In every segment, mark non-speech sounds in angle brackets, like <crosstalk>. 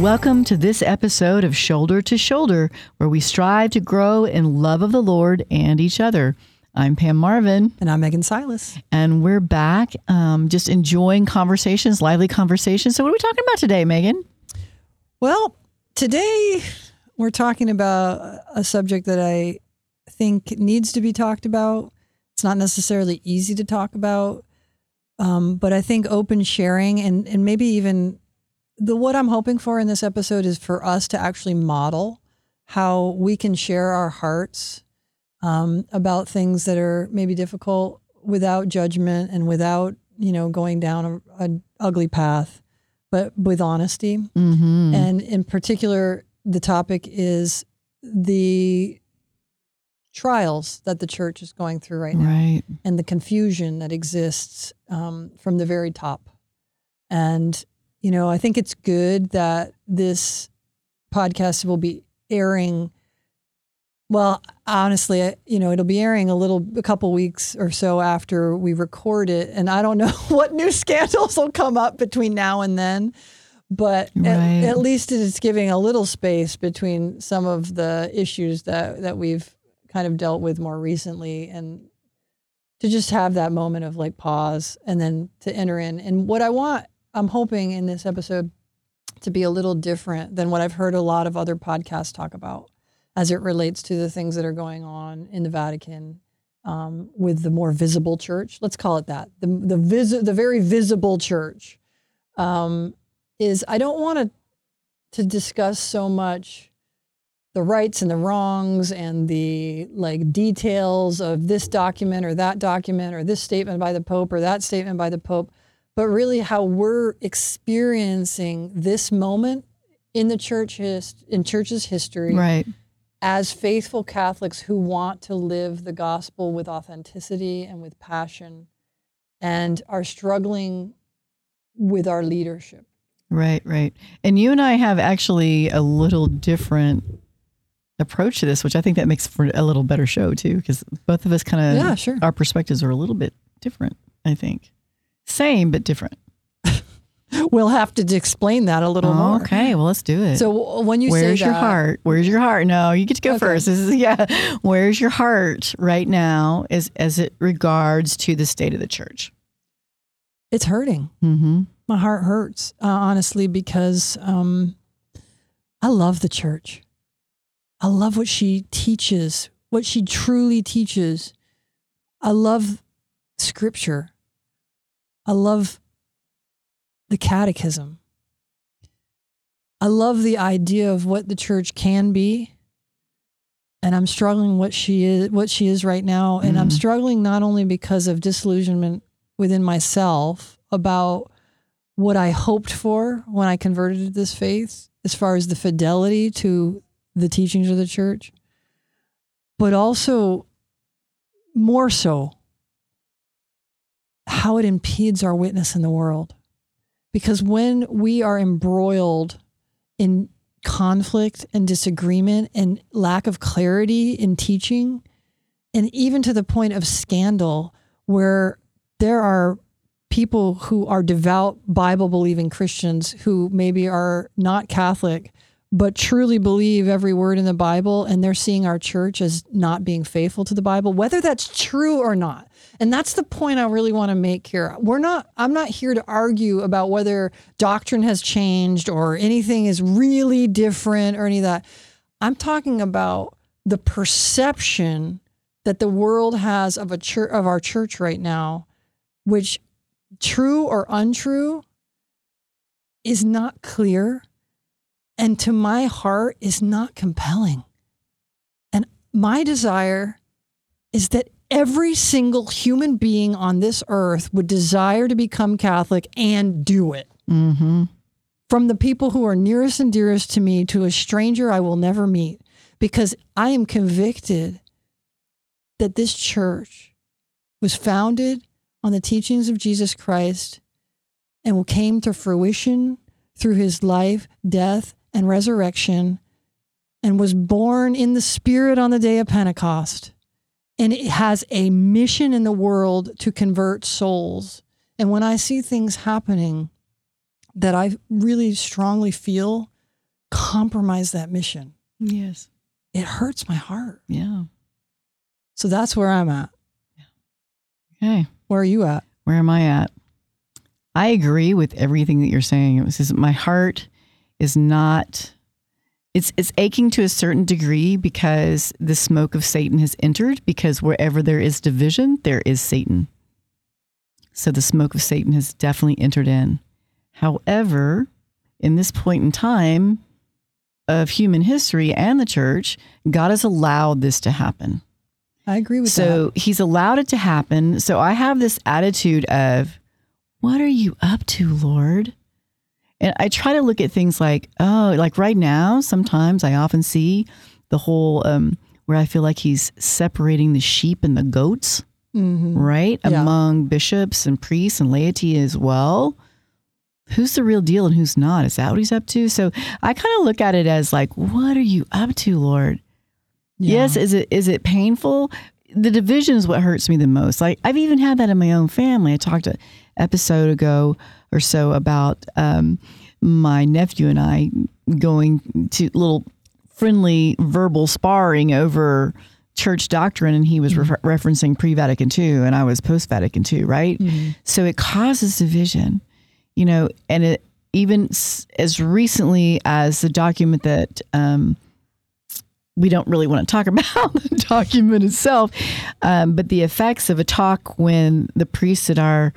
Welcome to this episode of Shoulder to Shoulder, where we strive to grow in love of the Lord and each other. I'm Pam Marvin. And I'm Megan Silas. And we're back um, just enjoying conversations, lively conversations. So, what are we talking about today, Megan? Well, today we're talking about a subject that I think needs to be talked about. It's not necessarily easy to talk about, um, but I think open sharing and, and maybe even the what I'm hoping for in this episode is for us to actually model how we can share our hearts um, about things that are maybe difficult without judgment and without you know going down a, a ugly path, but with honesty. Mm-hmm. And in particular, the topic is the trials that the church is going through right now Right. and the confusion that exists um, from the very top. And, you know, I think it's good that this podcast will be airing. Well, honestly, you know, it'll be airing a little, a couple weeks or so after we record it. And I don't know <laughs> what new scandals will come up between now and then. But Right. at, at least it's giving a little space between some of the issues that, that we've kind of dealt with more recently and to just have that moment of like pause and then to enter in. And what I want, I'm hoping in this episode to be a little different than what I've heard a lot of other podcasts talk about as it relates to the things that are going on in the Vatican um, with the more visible church. Let's call it that. The the vis- the very visible church um, is. I don't want to to discuss so much the rights and the wrongs and the like details of this document or that document or this statement by the pope or that statement by the pope but really how we're experiencing this moment in the church his, in church's history Right. as faithful Catholics who want to live the gospel with authenticity and with passion and are struggling with our leadership. Right. Right. And you and I have actually a little different approach to this, which I think that makes for a little better show too, because both of us kind of, Yeah, sure. our perspectives are a little bit different, I think. Same, but different. <laughs> We'll have to explain that a little more. Okay. Well, let's do it. So when you say Where's say your that, heart? Where's your heart? No, you get to go Okay. first. This is <laughs> yeah. Where's your heart right now as as it regards to the state of the church? it's hurting. Mm-hmm. My heart hurts, uh, honestly, because um, I love the church. I love what she teaches, what she truly teaches. I love scripture. I love the catechism. I love the idea of what the church can be. And I'm struggling what she is what she is right now. And I'm Mhm. struggling not only because of disillusionment within myself about what I hoped for when I converted to this faith, as far as the fidelity to the teachings of the church, but also more so how it impedes our witness in the world. Because when we are embroiled in conflict and disagreement and lack of clarity in teaching, and even to the point of scandal, where there are people who are devout Bible believing Christians who maybe are not Catholic, but truly believe every word in the Bible, and they're seeing our church as not being faithful to the Bible, whether that's true or not. And that's the point I really want to make here. We're not, I'm not here to argue about whether doctrine has changed or anything is really different or any of that. I'm talking about the perception that the world has of a church of our church right now, which true or untrue is not clear and to my heart is not compelling. And my desire is that every single human being on this earth would desire to become Catholic and do it. Mm-hmm. From the people who are nearest and dearest to me to a stranger I will never meet, because I am convicted that this church was founded on the teachings of Jesus Christ and came to fruition through his life, death, and resurrection, and was born in the Spirit on the day of Pentecost. And it has a mission in the world to convert souls. And when I see things happening that I really strongly feel compromise that mission. Yes. It hurts my heart. Yeah. So that's where I'm at. Okay. Where are you at? Where am I at? I agree with everything that you're saying. It was just, my heart is not it's it's aching to a certain degree because the smoke of Satan has entered because wherever there is division, there is Satan. So the smoke of Satan has definitely entered in. However, in this point in time of human history and the church, God has allowed this to happen. I agree with so that. So he's allowed it to happen. So I have this attitude of, what are you up to, Lord? And I try to look at things like, oh, like right now, sometimes I often see the whole um, where I feel like he's separating the sheep and the goats, Mhm. right? Yeah. Among bishops and priests and laity as well. Who's the real deal and who's not? Is that what he's up to? So I kind of look at it as like, what are you up to, Lord? Yeah. Yes, is it is it painful? The division is what hurts me the most. Like I've even had that in my own family. I talked a episode ago or so about um, my nephew and I going to little friendly verbal sparring over church doctrine, and he was refer- referencing pre-Vatican II, and I was post-Vatican II, right? So it causes division, you know, and it even s- as recently as the document that. Um, we don't really want to talk <laughs> about the document itself, um, but the effects of a talk when the priest at our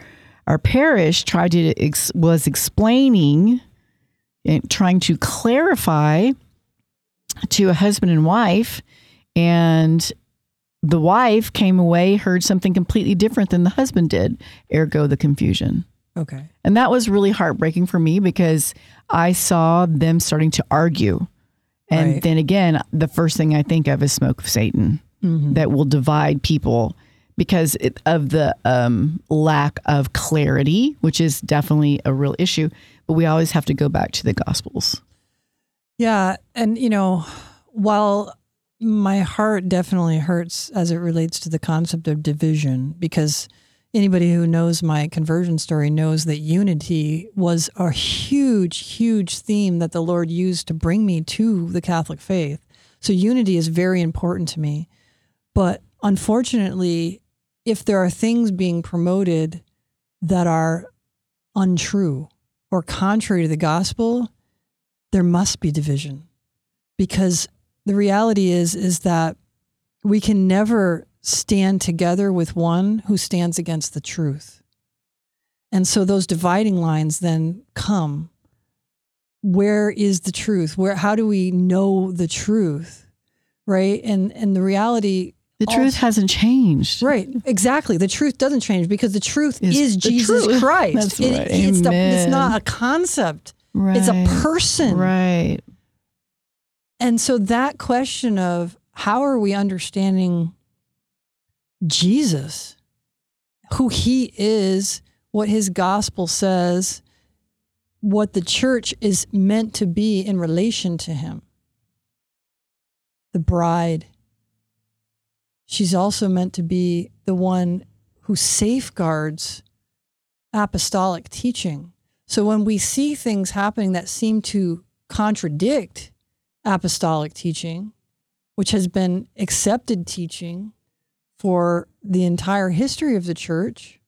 our parish tried to ex- was explaining and trying to clarify to a husband and wife, and the wife came away heard something completely different than the husband did. Ergo, the confusion. Okay. And that was really heartbreaking for me because I saw them starting to argue. And Right. then again, the first thing I think of is smoke of Satan Mm-hmm. that will divide people because it, of the um, lack of clarity, which is definitely a real issue. But we always have to go back to the Gospels. Yeah. And, you know, while my heart definitely hurts as it relates to the concept of division, because anybody who knows my conversion story knows that unity was a huge, huge theme that the Lord used to bring me to the Catholic faith. So unity is very important to me. But unfortunately, if there are things being promoted that are untrue or contrary to the gospel, there must be division because the reality is is that we can never stand together with one who stands against the truth. And so those dividing lines then come. Where is the truth? Where how do we know the truth? Right? And and the reality The truth Also- hasn't changed. Right, exactly. The truth doesn't change because the truth Is is, the Jesus truth. Christ. That's It- right. it's, the- it's not a concept. Right. It's a person. Right. And so that question of how are we understanding Jesus, who he is, what his gospel says, what the church is meant to be in relation to him? The bride. She's also meant to be the one who safeguards apostolic teaching. So when we see things happening that seem to contradict apostolic teaching, which has been accepted teaching for the entire history of the church,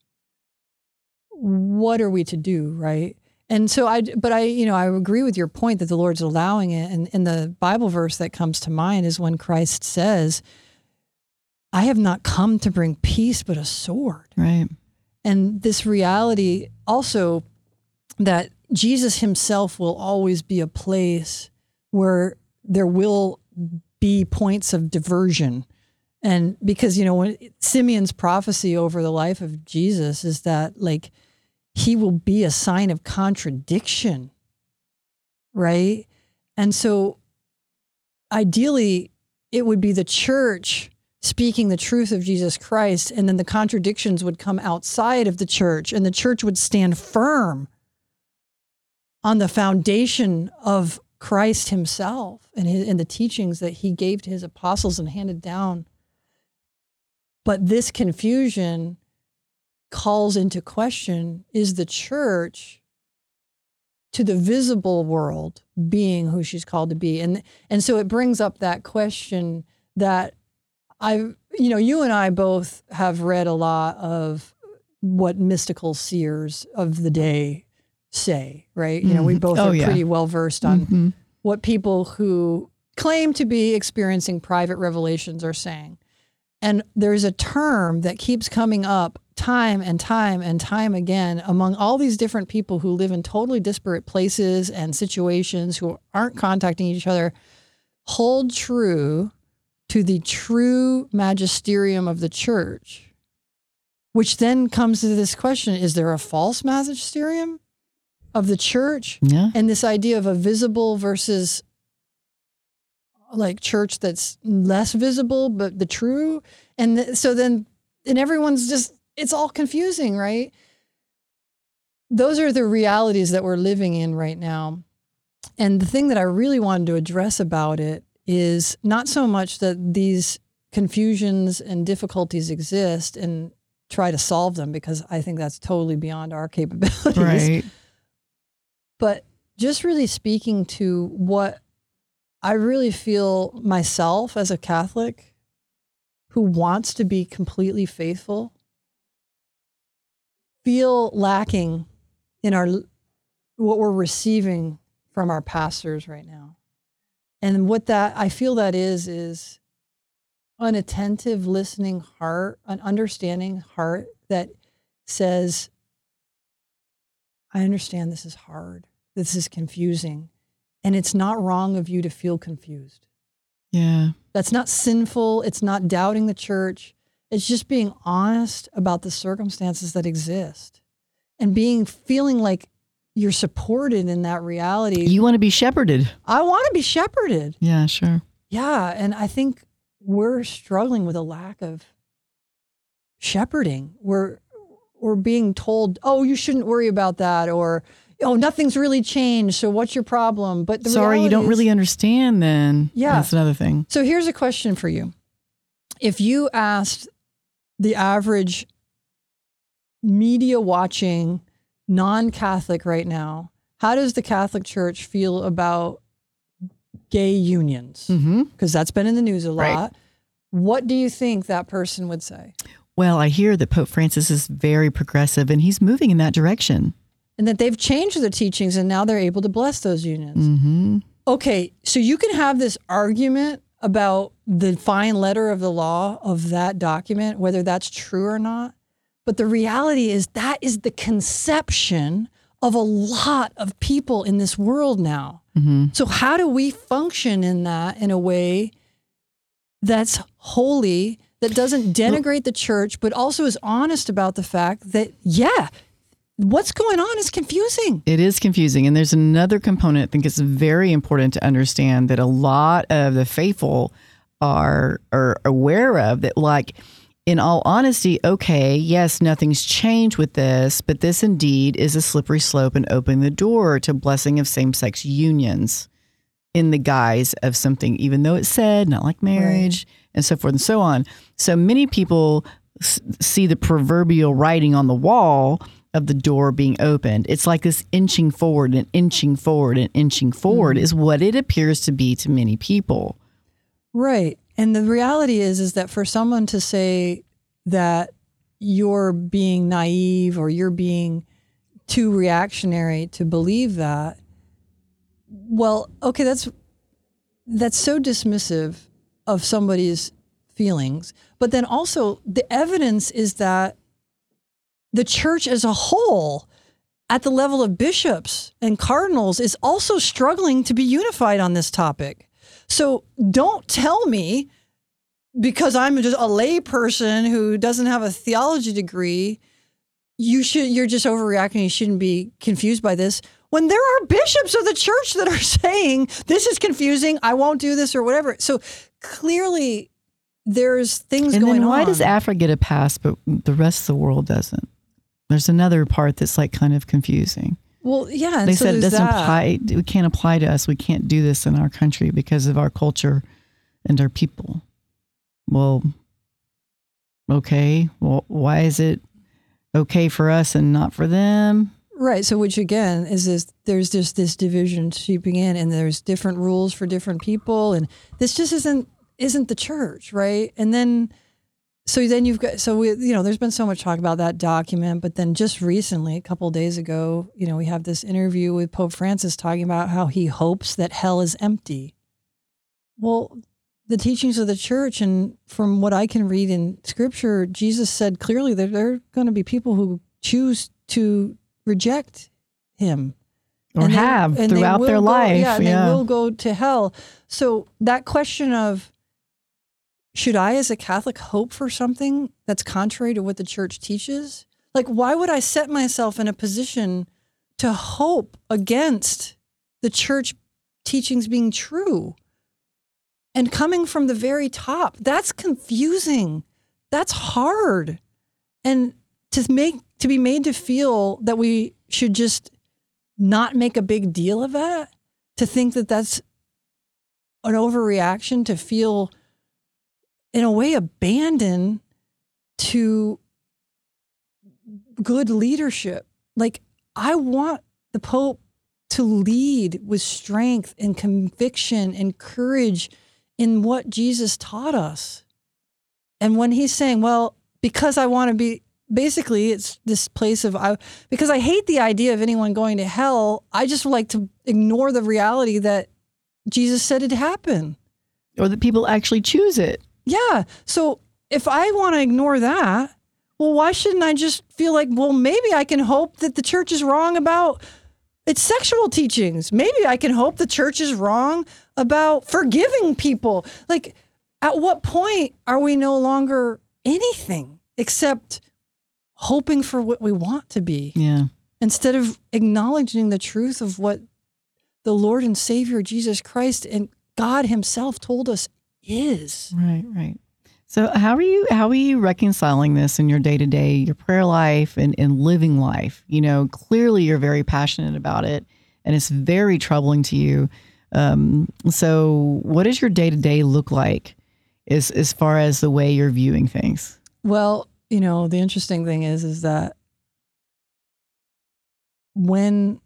what are we to do, right? And so I, but I, you know, I agree with your point that the Lord's allowing it. And, and the Bible verse that comes to mind is when Christ says, I have not come to bring peace, but a sword Right. and this reality also that Jesus himself will always be a place where there will be points of diversion. And because, you know, when Simeon's prophecy over the life of Jesus is that like he will be a sign of contradiction, right? And so ideally, it would be the church speaking the truth of Jesus Christ, and then the contradictions would come outside of the church, and the church would stand firm on the foundation of Christ Himself and, his, and the teachings that He gave to His apostles and handed down. But this confusion calls into question is the church to the visible world being who she's called to be. And and so it brings up that question that I you know, you and I both have read a lot of what mystical seers of the day say, right? You know, we Mhm. both Oh, are yeah. pretty well versed on Mhm. what people who claim to be experiencing private revelations are saying. And there's a term that keeps coming up time and time and time again among all these different people who live in totally disparate places and situations who aren't contacting each other. Hold true to the true magisterium of the church, which then comes to this question is there a false magisterium of the church? Yeah. and this idea of a visible versus like church that's less visible but the true. And th- so then and everyone's just it's all confusing right? Those are the realities that we're living in right now. And the thing that i really wanted to address about it is not so much that these confusions and difficulties exist and try to solve them because i think that's totally beyond our <laughs> capabilities. Right. but just really speaking to what I really feel myself as a Catholic who wants to be completely faithful feel lacking in our what we're receiving from our pastors right now. And what that I feel that is is an attentive listening heart, an understanding heart that says I understand this is hard. This is confusing. And it's not wrong of you to feel confused. Yeah. That's not sinful. It's not doubting the church. It's just being honest about the circumstances that exist and being feeling like you're supported in that reality. You want to be shepherded. I want to be shepherded. Yeah, sure. Yeah. And I think we're struggling with a lack of shepherding. We're we're being told, oh, you shouldn't worry about that, or oh, nothing's really changed. So what's your problem? But the Sorry, you don't is- really understand then. Yeah. That's another thing. So here's a question for you. If you asked the average media watching non Catholic right now, how does the Catholic Church feel about gay unions? Mm-hmm. Because that's been in the news a lot. Right. What do you think that person would say? Well, I hear that Pope Francis is very progressive and he's moving in that direction. And that they've changed their teachings and now they're able to bless those unions. hmm Okay, so you can have this argument about the fine letter of the law of that document, whether that's true or not. But the reality is that is the conception of a lot of people in this world now. hmm So, how do we function in that in a way that's holy, that doesn't denigrate the church, but also is honest about the fact that, yeah, what's going on is confusing. It is confusing. And there's another component I think it's very important to understand that a lot of the faithful are are aware of that like in all honesty, okay, yes, nothing's changed with this, but this indeed is a slippery slope and opening the door to blessing of same sex unions in the guise of something, even though it's said not like marriage and so forth and so on. So many people s- see the proverbial writing on the wall of the door being opened. It's like this inching forward and inching forward and inching forward mm-hmm. is what it appears to be to many people. Right. And the reality is is that for someone to say that you're being naive or you're being too reactionary to believe that well, okay, that's that's so dismissive of somebody's feelings. But then also the evidence is that the church as a whole at the level of bishops and cardinals is also struggling to be unified on this topic. So don't tell me because I'm just a lay person who doesn't have a theology degree, you should you're just overreacting. You shouldn't be confused by this. When there are bishops of the church that are <laughs> saying this is confusing, I won't do this or whatever. So clearly there's things going on. And going then why on. does Africa get a pass, but the rest of the world doesn't? There's another part that's like kind of confusing. well, yeah, they so said it doesn't that. apply. We can't apply to us. We can't do this in our country because of our culture and our people. Well, okay. Well, why is it okay for us and not for them? Right. So, which again is this, there's just this division seeping in, and there's different rules for different people, and this just isn't isn't the church, right? And then, so then you've got so we you know there's been so much talk about that document, but then just recently, a couple of days ago, you know, we have this interview with Pope Francis talking about how he hopes that hell is empty. Well, the teachings of the church, and from what I can read in Scripture, Jesus said clearly that there are going to be people who choose to reject him or and have they throughout their go- life. Yeah, and yeah. they will go to hell. So that question of should I, as a Catholic, hope for something that's contrary to what the church teaches? Like, why would I set myself in a position to hope against the church teachings being true? And coming from the very top, that's confusing. That's hard. And to make to be made to feel that we should just not make a big deal of that, to think that that's an overreaction, to feel in a way abandoned to good leadership. Like, I want the Pope to lead with strength and conviction and courage in what Jesus taught us. And when he's saying, well, because I want to be, basically, it's this place of, I, because I hate the idea of anyone going to hell, I just like to ignore the reality that Jesus said it'd happen. or that people actually choose it. Yeah. So if I want to ignore that, well, why shouldn't I just feel like, well, maybe I can hope that the church is wrong about its sexual teachings. Maybe I can hope the church is wrong about forgiving people. Like, at what point are we no longer anything except hoping for what we want to be Yeah. instead of acknowledging the truth of what the Lord and Savior Jesus Christ and God Himself told us is? Right, right. So how are you how are you reconciling this in your day to day, your prayer life and, and living life? You know, clearly you're very passionate about it and it's very troubling to you. Um, so what does your day to day look like as as far as the way you're viewing things? Well, you know, the interesting thing is is that when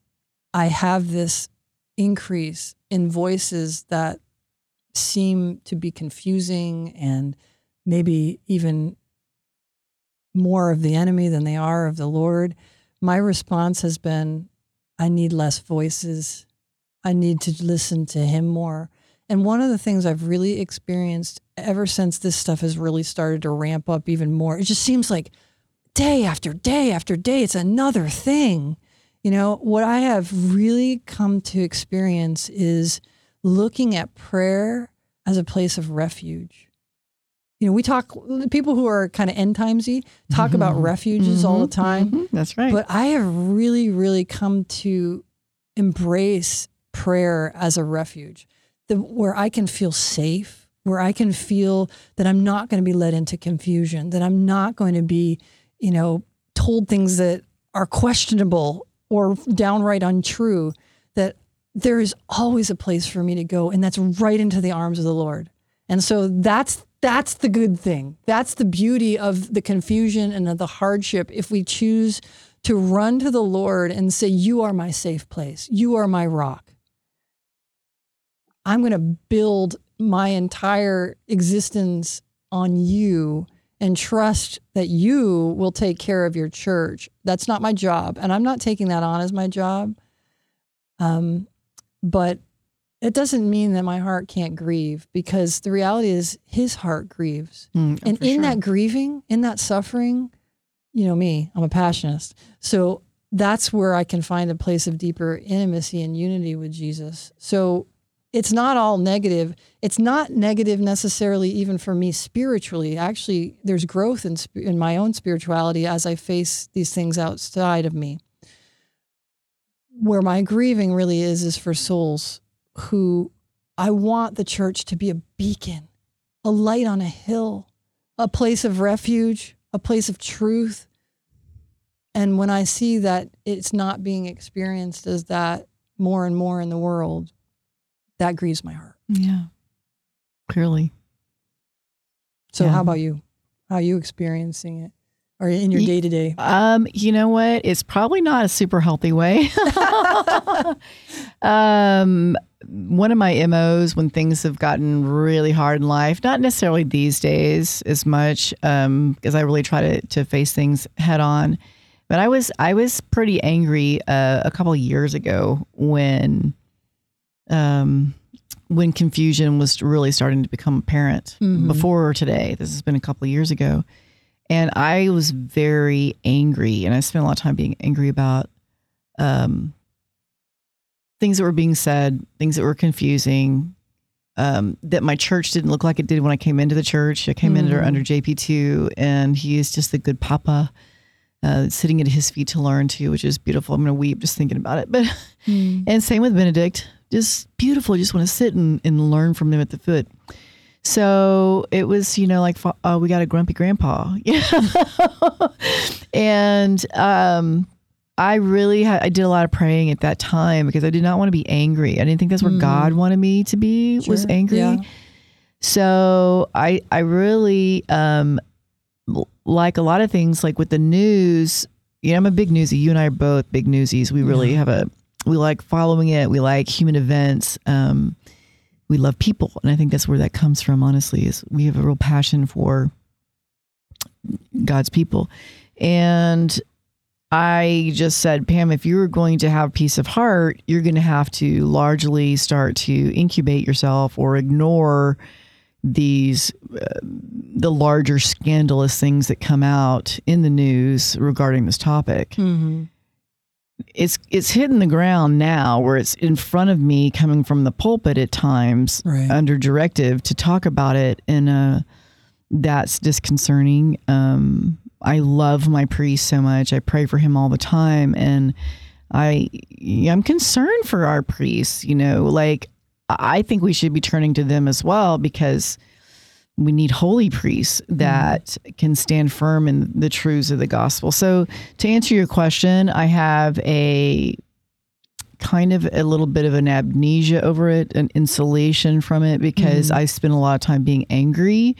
I have this increase in voices that seem to be confusing and maybe even more of the enemy than they are of the Lord, my response has been I need less voices. I need to listen to him more. And one of the things I've really experienced ever since this stuff has really started to ramp up even more, it just seems like day after day after day, it's another thing. You know, what I have really come to experience is looking at prayer as a place of refuge. You know, we talk, people who are kind of end timesy talk about Mhm. refuges all the Mhm, time. mhm. That's right. But I have really, really come to embrace prayer as a refuge, the, where I can feel safe, where I can feel that I'm not going to be led into confusion, that I'm not going to be, you know, told things that are questionable or downright untrue, there is always a place for me to go, and that's right into the arms of the Lord. And so that's that's the good thing. That's the beauty of the confusion and of the hardship. If we choose to run to the Lord and say, You are my safe place, you are my rock. I'm going to build my entire existence on you and trust that you will take care of your church. That's not my job. And I'm not taking that on as my job. Um, but it doesn't mean that my heart can't grieve because the reality is his heart grieves. Mm, And in sure. that grieving, in that suffering, you know me, I'm a passionist. So that's where I can find a place of deeper intimacy and unity with Jesus. So it's not all negative. It's not negative necessarily even for me spiritually. Actually, there's growth in in my own spirituality as I face these things outside of me. Where my grieving really is is for souls who I want the church to be a beacon, a light on a hill, a place of refuge, a place of truth. And when I see that it's not being experienced as that more and more in the world, that grieves my heart. Yeah. Clearly. So Yeah. how about you? How are you experiencing it? Or in your day to day? Um, you know what? It's probably not a super healthy way. <laughs> um, one of my MOs when things have gotten really hard in life, not necessarily these days as much, um, because I really try to to face things head on. But I was I was pretty angry uh, a couple of years ago when um when confusion was really starting to become apparent Mhm. before today. This has been a couple of years ago. And I was very angry, and I spent a lot of time being angry about um, things that were being said, things that were confusing, um, that my church didn't look like it did when I came into the church. I came in under, under JP2, and he is just a good papa, uh, sitting at his feet to learn too, which is beautiful. I'm going to weep just thinking about it. But <laughs> and same with Benedict, just beautiful. You just want to sit and, and learn from them at the foot. So it was, you know, like uh, we got a grumpy grandpa, <laughs> yeah. and um, I really had, I did a lot of praying at that time because I did not want to be angry. I didn't think that's where Mhm. God wanted me to be was angry. Yeah. So I I really um like a lot of things like with the news. You know, I'm a big newsie. You and I are both big newsies. We really Yeah. have a we like following it. We like human events. Um, we love people, and I think that's where that comes from. Honestly, is we have a real passion for God's people, and I just said, Pam, if you're going to have peace of heart, you're going to have to largely start to incubate yourself or ignore these uh, the larger scandalous things that come out in the news regarding this topic. hmm It's it's hitting the ground now where it's in front of me coming from the pulpit at times Right. under directive to talk about it in a that's disconcerting. Um, I love my priest so much. I pray for him all the time, and I I'm concerned for our priests. You know, like I think we should be turning to them as well because we need holy priests that can stand firm in the truths of the gospel. So, to answer your question, I have a kind of a little bit of an amnesia over it, an insulation from it because Mhm. I spent a lot of time being angry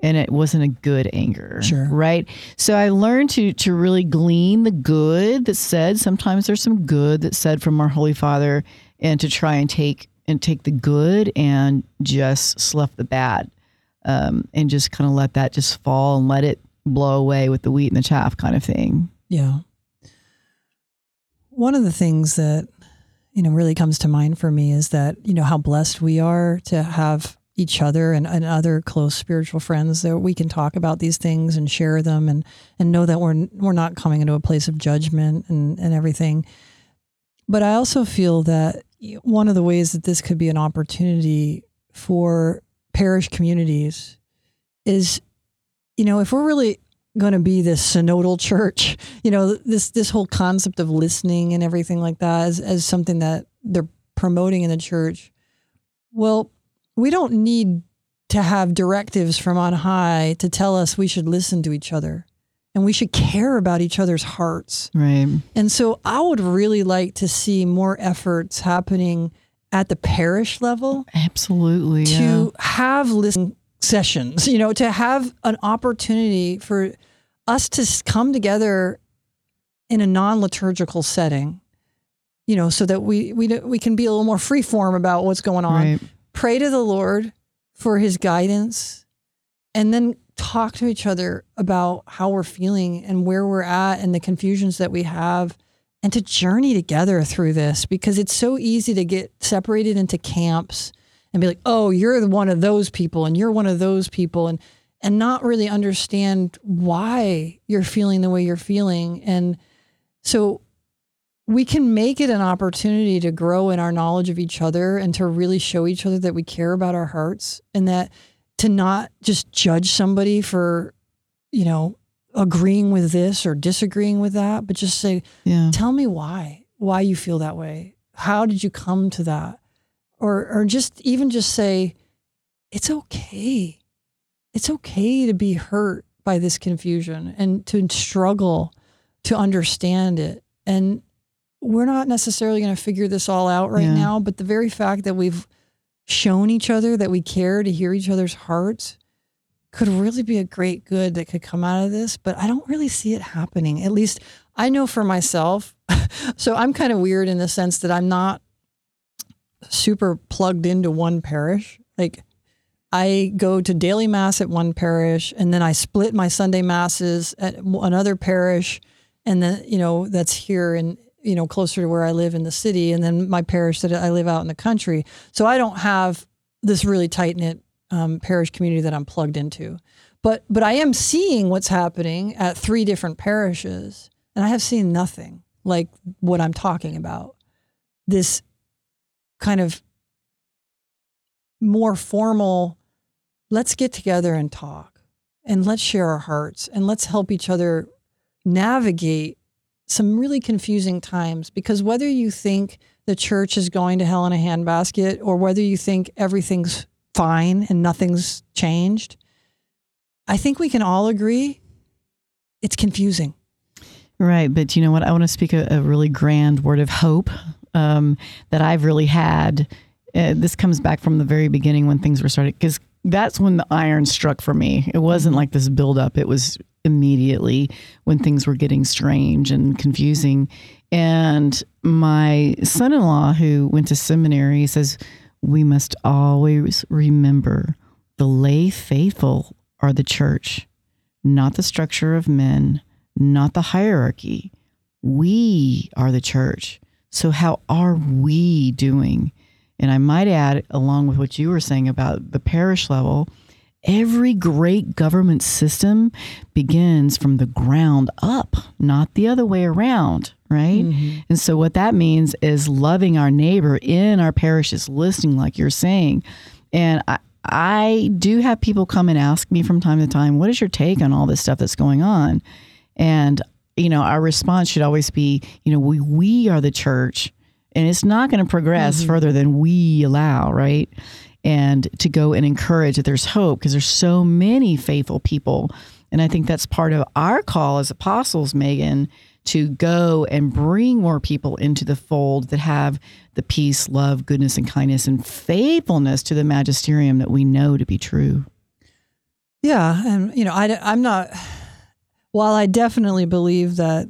and it wasn't a good anger. Sure. Right. So I learned to to really glean the good that's said. Sometimes there's some good that's said from our Holy Father and to try and take and take the good and just slough the bad. Um, and just kind of let that just fall and let it blow away with the wheat and the chaff kind of thing. Yeah. One of the things that, you know, really comes to mind for me is that, you know, how blessed we are to have each other and, and other close spiritual friends that we can talk about these things and share them and, and know that we're, we're not coming into a place of judgment and, and everything. But I also feel that one of the ways that this could be an opportunity for parish communities is, you know, if we're really going to be this synodal church, <laughs> you know, this this whole concept of listening and everything like that as, as something that they're promoting in the church. Well, we don't need to have directives from on high to tell us we should listen to each other and we should care about each other's hearts. Right. And so I would really like to see more efforts happening at the parish level Absolutely. yeah. to have listening sessions, you know, to have an opportunity for us to come together in a non-liturgical setting, you know, so that we we we can be a little more free form about what's going on. Right. Pray to the Lord for his guidance and then talk to each other about how we're feeling and where we're at and the confusions that we have and to journey together through this because it's so easy to get separated into camps and be like, "Oh, you're one of those people and you're one of those people," and and not really understand why you're feeling the way you're feeling. And so we can make it an opportunity to grow in our knowledge of each other and to really show each other that we care about our hearts and that to not just judge somebody for, you know, agreeing with this or disagreeing with that, but just say, Yeah. tell me why why you feel that way how did you come to that or or just even just say it's okay it's okay to be hurt by this confusion and to struggle to understand it and we're not necessarily going to figure this all out right Yeah. now but the very fact that we've shown each other that we care to hear each other's hearts could really be a great good that could come out of this, but I don't really see it happening. At least I know for myself. <laughs> so I'm kind of weird in the sense that I'm not super plugged into one parish. Like I go to daily mass at one parish and then I split my Sunday masses at another parish and then you know that's here and you know closer to where I live in the city and then my parish that I live out in the country. So I don't have this really tight knit um, parish community that I'm plugged into. But but I am seeing what's happening at three different parishes, and I have seen nothing like what I'm talking about. This kind of more formal, let's get together and talk, and let's share our hearts, and let's help each other navigate some really confusing times. Because whether you think the church is going to hell in a handbasket, or whether you think everything's fine and nothing's changed, I think we can all agree it's confusing. Right. But you know what? I want to speak a, a really grand word of hope um, that I've really had. Uh, this comes back from the very beginning when things were started, because that's when the iron struck for me. It wasn't like this buildup, it was immediately when things were getting strange and confusing. And my son in law, who went to seminary, says, we must always remember the lay faithful are the church, not the structure of men, not the hierarchy. We are the church. So, how are we doing? And I might add, along with what you were saying about the parish level, every great government system begins from the ground up, not the other way around right? Mm-hmm. And so what that means is loving our neighbor in our parishes, listening like you're saying. And I, I do have people come and ask me from time to time, what is your take on all this stuff that's going on? And you know, our response should always be, you know, we we are the church and it's not going to progress mm-hmm. further than we allow, right? And to go and encourage that there's hope because there's so many faithful people. And I think that's part of our call as apostles, Megan, to go and bring more people into the fold that have the peace, love, goodness, and kindness and faithfulness to the magisterium that we know to be true. Yeah. And, you know, I, I'm not, while I definitely believe that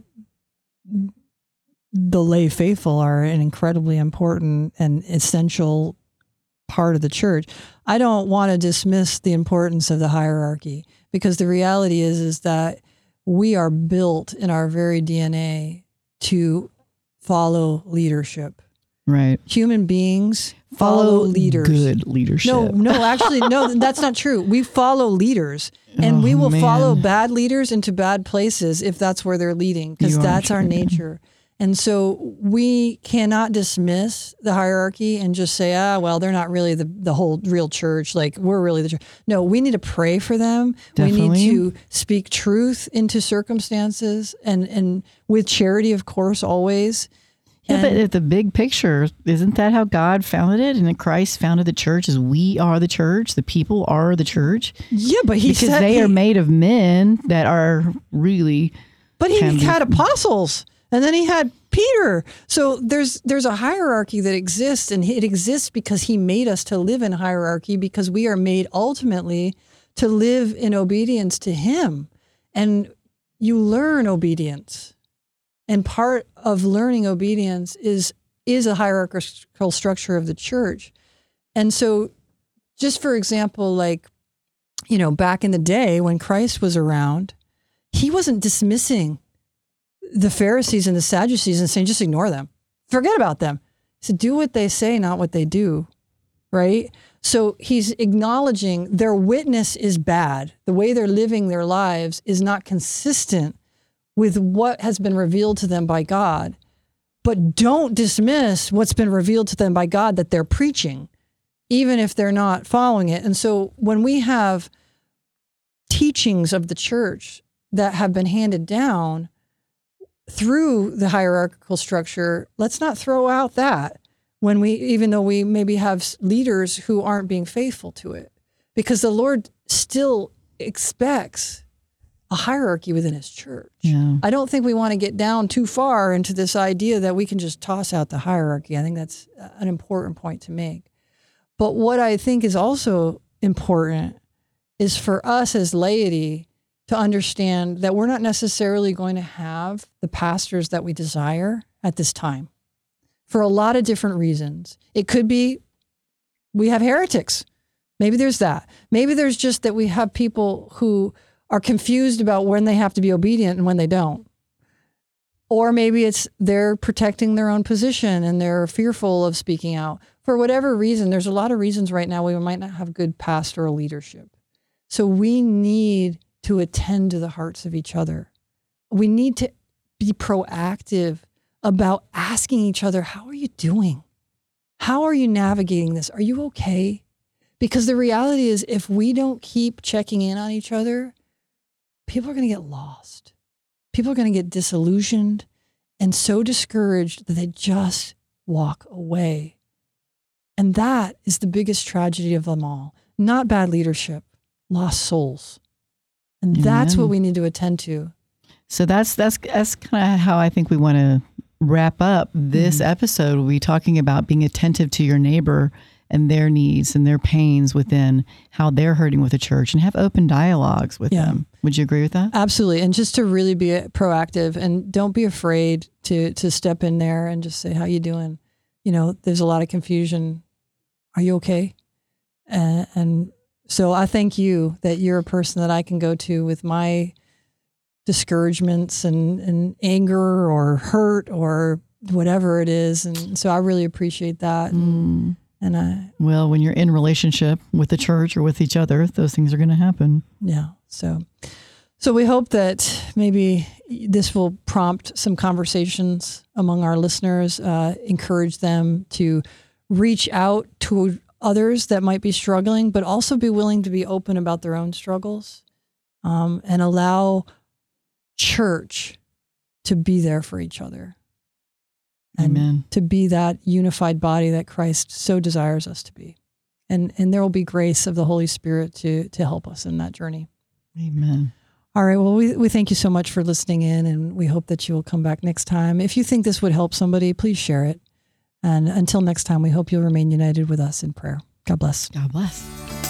the lay faithful are an incredibly important and essential part of the church, I don't want to dismiss the importance of the hierarchy because the reality is, is that we are built in our very DNA to follow leadership. Right. Human beings follow, follow leaders. Good leadership. No, no, actually, no, that's not true. We follow leaders and oh, we will man. follow bad leaders into bad places if that's where they're leading, because that's our nature. And so we cannot dismiss the hierarchy and just say, ah, well, they're not really the, the whole real church. Like we're really the church. No, we need to pray for them. Definitely. We need to speak truth into circumstances and, and with charity, of course, always. Yeah, but the big picture, isn't that how God founded it? And Christ founded the church as we are the church, the people are the church. Yeah, but he because they he, are made of men that are really. But he had apostles. And then he had Peter. So there's there's a hierarchy that exists and it exists because he made us to live in hierarchy because we are made ultimately to live in obedience to him. And you learn obedience. And part of learning obedience is is a hierarchical structure of the church. And so just for example like you know back in the day when Christ was around, he wasn't dismissing the Pharisees and the Sadducees and saying, just ignore them, forget about them. So do what they say, not what they do. Right. So he's acknowledging their witness is bad. The way they're living their lives is not consistent with what has been revealed to them by God. But don't dismiss what's been revealed to them by God that they're preaching, even if they're not following it. And so when we have teachings of the church that have been handed down, through the hierarchical structure, let's not throw out that when we, even though we maybe have leaders who aren't being faithful to it, because the Lord still expects a hierarchy within his church. Yeah. I don't think we want to get down too far into this idea that we can just toss out the hierarchy. I think that's uh, an important point to make. But what I think is also important is for us as laity to understand that we're not necessarily going to have the pastors that we desire at this time for a lot of different reasons. It could be we have heretics. Maybe there's that. Maybe there's just that we have people who are confused about when they have to be obedient and when they don't. Or maybe it's they're protecting their own position and they're fearful of speaking out. For whatever reason, there's a lot of reasons right now we might not have good pastoral leadership. So we need to attend to the hearts of each other. We need to be proactive about asking each other, How are you doing? How are you navigating this? Are you okay? Because the reality is, if we don't keep checking in on each other, people are going to get lost. People are going to get disillusioned and so discouraged that they just walk away. And that is the biggest tragedy of them all. Not bad leadership, lost souls. And Amen. that's what we need to attend to. So that's that's that's kind of how I think we want to wrap up this mm-hmm. episode. We'll be talking about being attentive to your neighbor and their needs and their pains within how they're hurting with the church and have open dialogues with yeah. them. Would you agree with that? Absolutely. And just to really be proactive and don't be afraid to to step in there and just say, How you doing? You know, there's a lot of confusion. Are you okay? And, and so I thank you that you're a person that I can go to with my discouragements and, and anger or hurt or whatever it is. And so I really appreciate that. Mm. And I well, when you're in relationship with the church or with each other, those things are going to happen. Yeah. So, so we hope that maybe this will prompt some conversations among our listeners, uh, encourage them to reach out to others that might be struggling, but also be willing to be open about their own struggles, um, and allow church to be there for each other. Amen. To be that unified body that Christ so desires us to be. And and there will be grace of the Holy Spirit to to help us in that journey. Amen. All right. Well, we, we thank you so much for listening in, and we hope that you will come back next time. If you think this would help somebody, please share it. And until next time, we hope you'll remain united with us in prayer. God bless. God bless.